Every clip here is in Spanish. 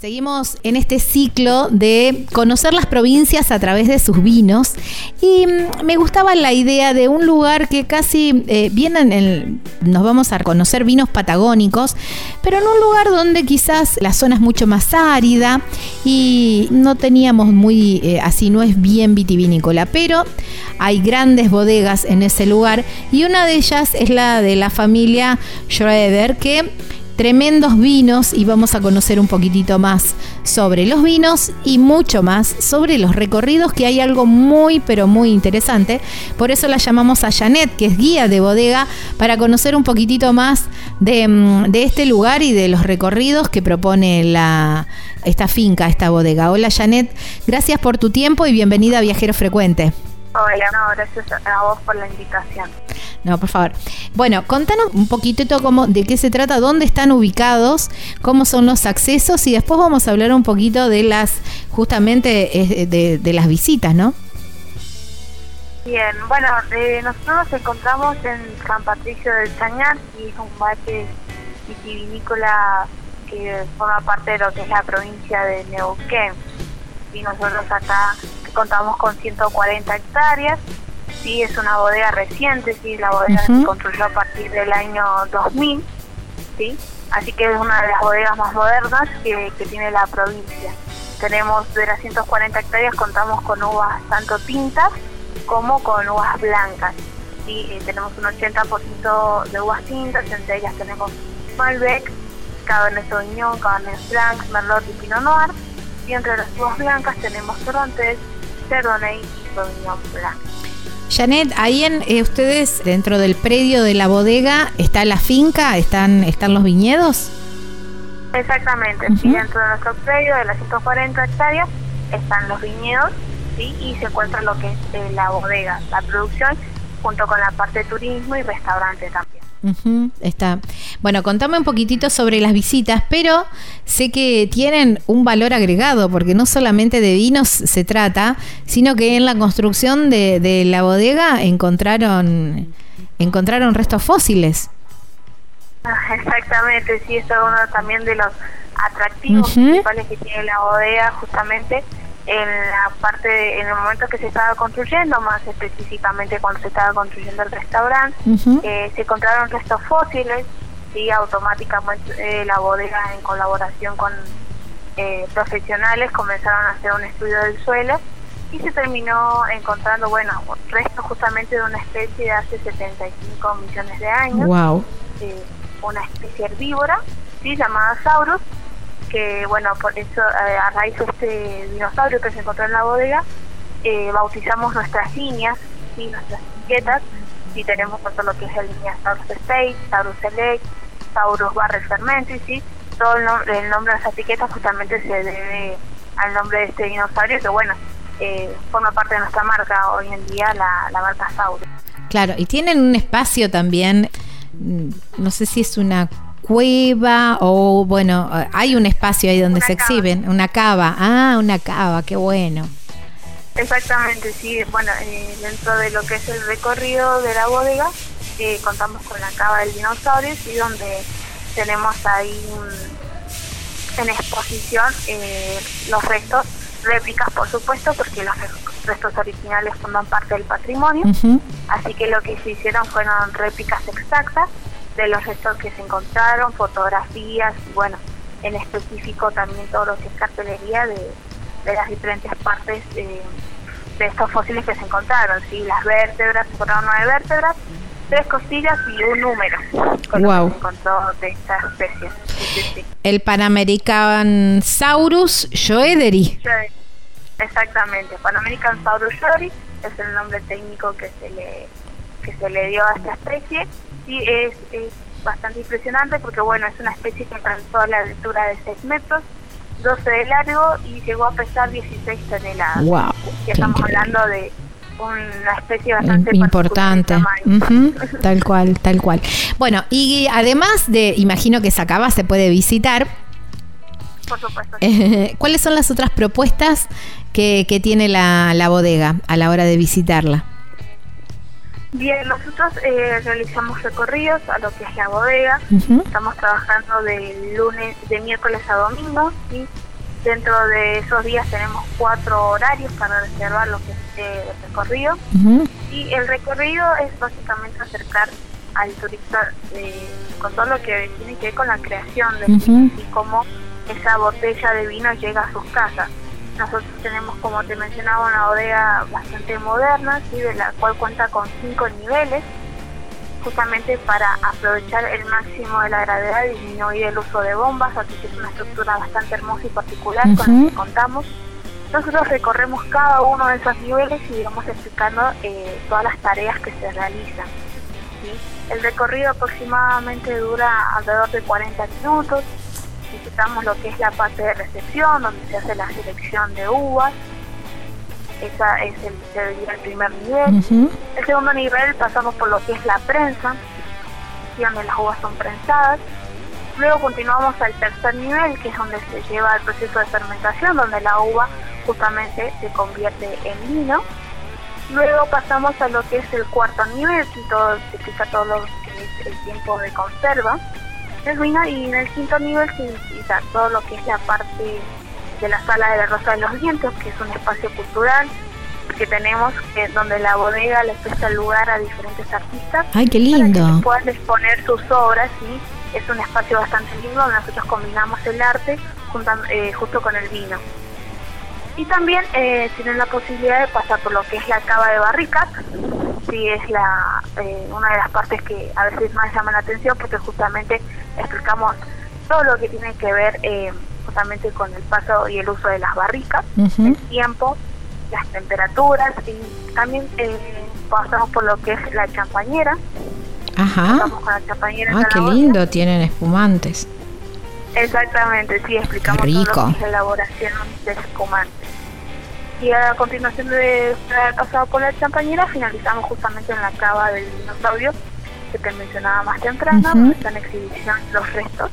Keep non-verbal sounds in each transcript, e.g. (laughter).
Seguimos en este ciclo de conocer las provincias a través de sus vinos. Y mm, me gustaba la idea de un lugar que casi eh, vienen en nos vamos a conocer vinos patagónicos, pero en un lugar donde quizás la zona es mucho más árida y no teníamos muy eh, así, no es bien vitivinícola, pero hay grandes bodegas en ese lugar y una de ellas es la de la familia Schroeder que tremendos vinos y vamos a conocer un poquitito más sobre los vinos y mucho más sobre los recorridos, que hay algo muy, pero muy interesante. Por eso la llamamos a Janet, que es guía de bodega, para conocer un poquitito más de, mm, este lugar y de los recorridos que propone la, esta finca, esta bodega. Hola Janet, gracias por tu tiempo y bienvenida a Viajero Frecuente. Hola, no, gracias a vos por la invitación. No, por favor. Bueno, contanos un poquitito cómo, de qué se trata, dónde están ubicados, cómo son los accesos y después vamos a hablar un poquito de las, justamente, de, las visitas, ¿no? Bien, bueno, eh, nosotros nos encontramos en San Patricio del Chañar y es un valle vitivinícola que forma parte de lo que es la provincia de Neuquén. Y nosotros acá contamos con 140 hectáreas sí es una bodega reciente, sí, la bodega se construyó a partir del año 2000, sí, así que es una de las bodegas más modernas que, tiene la provincia. Tenemos de las 140 hectáreas contamos con uvas tanto tintas como con uvas blancas. Sí, eh, tenemos un 80% de uvas tintas, entre ellas tenemos Malbec, Cabernet Sauvignon, Cabernet Franc, Merlot y Pinot Noir. Y entre las uvas blancas tenemos Torontes, Janet, ahí en eh, ustedes dentro del predio de la bodega está la finca, están están los viñedos. Exactamente, dentro de nuestro predio de las 140 hectáreas están los viñedos, sí, y se encuentra lo que es eh, la bodega, la producción, junto con la parte de turismo y restaurante también está. Bueno, contame un poquitito sobre las visitas, pero sé que tienen un valor agregado, porque no solamente de vinos se trata, sino que en la construcción de, la bodega encontraron, encontraron restos fósiles. Ah, exactamente, sí, eso es uno también de los atractivos principales que tiene la bodega, justamente en la parte, en el momento que se estaba construyendo, más específicamente cuando se estaba construyendo el restaurante, eh, se encontraron restos fósiles y automáticamente eh, la bodega en colaboración con eh, profesionales comenzaron a hacer un estudio del suelo y se terminó encontrando, bueno, restos justamente de una especie de hace 75 millones de años, wow. una especie herbívora, ¿sí? llamada Saurus, que bueno, por eso eh, a raíz de este dinosaurio que se encontró en la bodega, eh, bautizamos nuestras líneas, ¿sí? nuestras etiquetas, y tenemos todo lo que es la línea Taurus Space, Taurus Select, Taurus Barrel Fermentis, ¿sí? todo el, nombre de esas etiquetas justamente se debe al nombre de este dinosaurio, que bueno, eh, forma parte de nuestra marca hoy en día, la, la marca Taurus. Claro, y tienen un espacio también, mm, no sé si es una cueva o bueno, hay un espacio ahí donde se exhiben, una cava. Ah, una cava, qué bueno. Exactamente, sí. Bueno, eh, dentro de lo que es el recorrido de la bodega, eh, contamos con la cava del dinosaurio y donde tenemos ahí en exposición eh, los restos, réplicas por supuesto, porque los restos originales forman parte del patrimonio. Así que lo que se hicieron fueron réplicas exactas de los restos que se encontraron, fotografías y bueno, en específico también todo lo que es cartelería de, las diferentes partes de, estos fósiles que se encontraron, ¿sí? las vértebras, se encontraron nueve vértebras, tres costillas y un número con wow. se encontró de esta especie. El Panamerican Saurus Joederi. Exactamente, Panamerican Saurus Joederi es el nombre técnico que se le que se le dio a esta especie sí es, bastante impresionante porque bueno, es una especie que alcanzó la altura de 6 metros, 12 de largo y llegó a pesar 16 toneladas. Wow, estamos hablando de una especie bastante importante. (laughs) tal cual, tal cual. Bueno, y además de, imagino que Sacaba se puede visitar. Por supuesto. ¿Cuáles son las otras propuestas que, que tiene la, la bodega a la hora de visitarla? Bien, nosotros eh, realizamos recorridos a lo que es la bodega. Estamos trabajando de lunes, de miércoles a domingo, y Dentro de esos días tenemos cuatro horarios para reservar lo que es eh, el recorrido. Y el recorrido es básicamente acercar al turista eh, con todo lo que tiene que ver con la creación de y cómo esa botella de vino llega a sus casas. Nosotros tenemos, como te mencionaba, una bodega bastante moderna, ¿sí? de la cual cuenta con cinco niveles justamente para aprovechar el máximo de la gravedad y disminuir el uso de bombas, así que es una estructura bastante hermosa y particular con la que contamos. Nosotros recorremos cada uno de esos niveles y vamos explicando eh, todas las tareas que se realizan. El recorrido aproximadamente dura alrededor de 40 minutos. Visitamos lo que es la parte de recepción, donde se hace la selección de uvas, esa es el, el primer nivel. El segundo nivel pasamos por lo que es la prensa, donde las uvas son prensadas. Luego continuamos al tercer nivel, que es donde se lleva el proceso de fermentación, donde la uva justamente se convierte en vino. Luego pasamos a lo que es el cuarto nivel, que todo, se explica todo lo que es el tiempo de conserva del vino, y en el quinto nivel se utiliza todo lo que es la parte de la Sala de la Rosa de los Vientos, que es un espacio cultural que tenemos, que donde la bodega le presta lugar a diferentes artistas. ¡Ay, qué lindo! Para que puedan exponer sus obras y es un espacio bastante lindo donde nosotros combinamos el arte eh, justo con el vino. Y también eh, tienen la posibilidad de pasar por lo que es la cava de barricas, sí es la eh, una de las partes que a veces más llama la atención porque justamente explicamos todo lo que tiene que ver eh, justamente con el paso y el uso de las barricas, el tiempo, las temperaturas y también eh, pasamos por lo que es la champañera. Ajá. Con la champañera. Ah, qué lindo, tienen espumantes. Exactamente, sí, explicamos todo lo que es la elaboración de espumantes. Y a continuación de haber pasado por la champañera, finalizamos justamente en la cava del dinosaurio que te mencionaba más temprano, donde está en exhibición los restos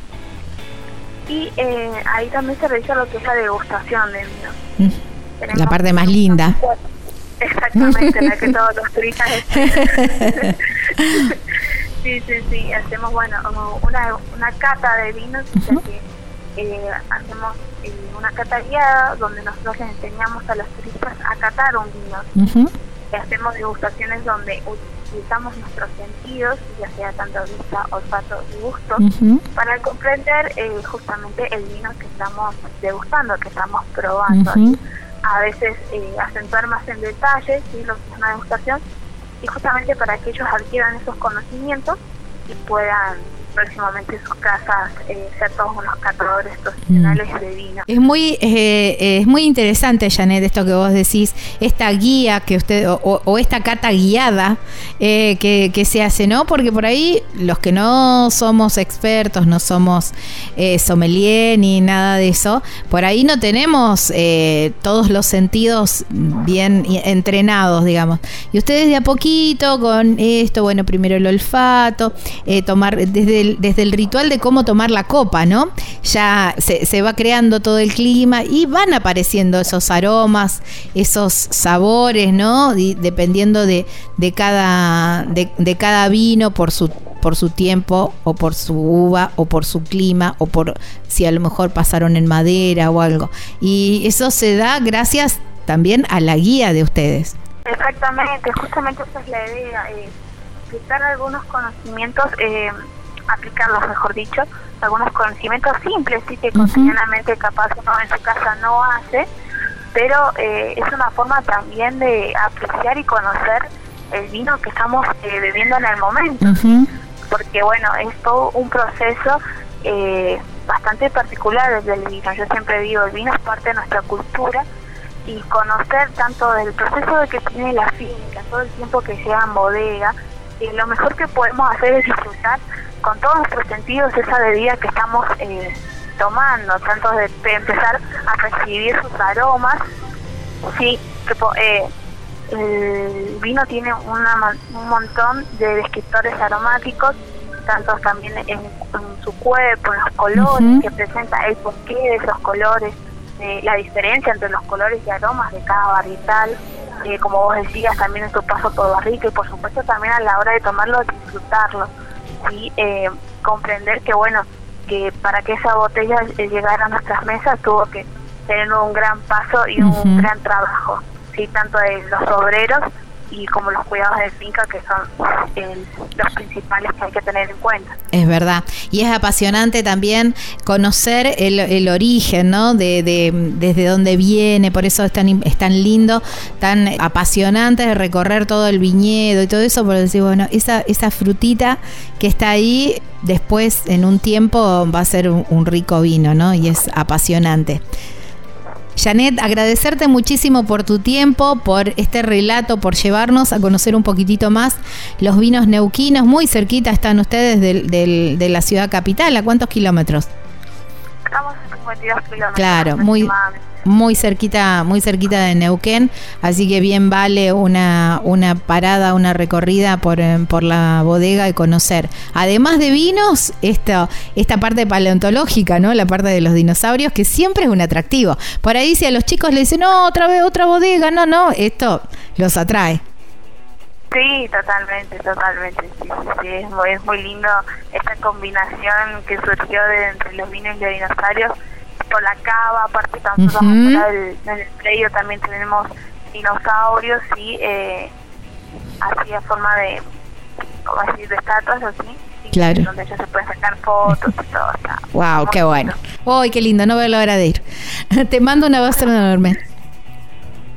y eh, ahí también se realiza lo que es la degustación de vino. La parte más linda. Exactamente, la que (laughs) todos los turistas (laughs) (laughs) Sí, sí, sí, hacemos, bueno, una, una cata de vinos, que eh, hacemos eh, una cata guiada donde nosotros les enseñamos a los turistas a catar un vino. hacemos degustaciones donde utilizamos nuestros sentidos, ya sea tanto vista, olfato y gusto, para comprender eh, justamente el vino que estamos degustando, que estamos probando. A veces eh, acentuar más en detalle ¿sí? lo que es una degustación y justamente para que ellos adquieran esos conocimientos y puedan próximamente sus casas eh, ser todos unos catadores profesionales mm. de vino. Es muy, eh, es muy interesante, Janet, esto que vos decís, esta guía que usted, o, esta cata guiada eh, que, que, se hace, ¿no? Porque por ahí los que no somos expertos, no somos sommelier ni nada de eso, por ahí no tenemos todos los sentidos bien entrenados, digamos. Y ustedes de a poquito con esto, bueno, primero el olfato, tomar desde desde el ritual de cómo tomar la copa, ¿no? Ya se, va creando todo el clima y van apareciendo esos aromas, esos sabores, ¿no? dependiendo de, cada, de, cada vino por su por su tiempo o por su uva o por su clima o por si a lo mejor pasaron en madera o algo. Y eso se da gracias también a la guía de ustedes. Exactamente, justamente esa es la idea, eh, quitar algunos conocimientos eh, aplicarlos, mejor dicho, algunos conocimientos simples, sí que cotidianamente capaz uno en su casa no hace, pero eh, es una forma también de apreciar y conocer el vino que estamos eh, bebiendo en el momento, porque bueno, es todo un proceso eh, bastante particular desde el vino. Yo siempre digo, el vino es parte de nuestra cultura y conocer tanto del proceso de que tiene la finca, todo el tiempo que lleva en bodega, y lo mejor que podemos hacer es disfrutar con todos nuestros sentidos esa bebida que estamos eh, tomando, tanto de, empezar a percibir sus aromas, sí, eh, el vino tiene una, un montón de descriptores aromáticos, tanto también en, su cuerpo, en los colores que presenta, el porqué de esos colores, eh, la diferencia entre los colores y aromas de cada varietal, como vos decías, también en su paso por barrica y por supuesto también a la hora de tomarlo, disfrutarlo y eh, comprender que bueno que para que esa botella llegara a nuestras mesas tuvo que teniendo un gran paso y un gran trabajo, sí, tanto de los obreros y como los cuidados de finca que son los principales que hay que tener en cuenta. Es verdad. Y es apasionante también conocer el, el origen, ¿no? De, de, desde dónde viene, por eso es tan, es tan lindo, tan apasionante de recorrer todo el viñedo y todo eso, por decir, bueno, esa, esa frutita que está ahí, después en un tiempo va a ser un, un rico vino, ¿no? Y es apasionante. Janet, agradecerte muchísimo por tu tiempo, por este relato, por llevarnos a conocer un poquitito más los vinos neuquinos. Muy cerquita están ustedes de la ciudad capital. ¿A cuántos kilómetros? Estamos a 52 kilómetros. Claro, muy, muy cerquita, muy cerquita de Neuquén, así que bien vale una, una parada, una recorrida por, eh, por la bodega y conocer. Además de vinos, esta, esta parte paleontológica, ¿no? La parte de los dinosaurios, que siempre es un atractivo. Por ahí si a los chicos les dicen, no, otra vez otra bodega, no, no, esto los atrae. Sí, totalmente, totalmente. Sí, sí, Es, muy, es muy lindo esta combinación que surgió de, entre los vinos y los dinosaurios por la cava, aparte nosotros en, el, predio también tenemos dinosaurios y eh, así a forma de, como decir, de estatuas así. Claro. Donde ya se pueden sacar fotos y todo. wow, qué bueno. ¡Uy, qué lindo! No veo la hora de ir. (laughs) Te mando un abrazo enorme.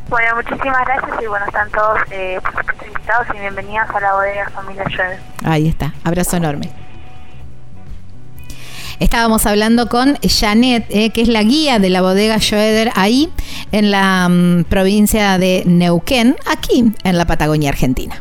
Bueno, muchísimas gracias y bueno, están todos eh, invitados y bienvenidos a la bodega Familia Schroeder. Ahí está, abrazo enorme. Estábamos hablando con Janet, eh, que es la guía de la bodega Schroeder ahí en la mm, provincia de Neuquén, aquí en la Patagonia Argentina.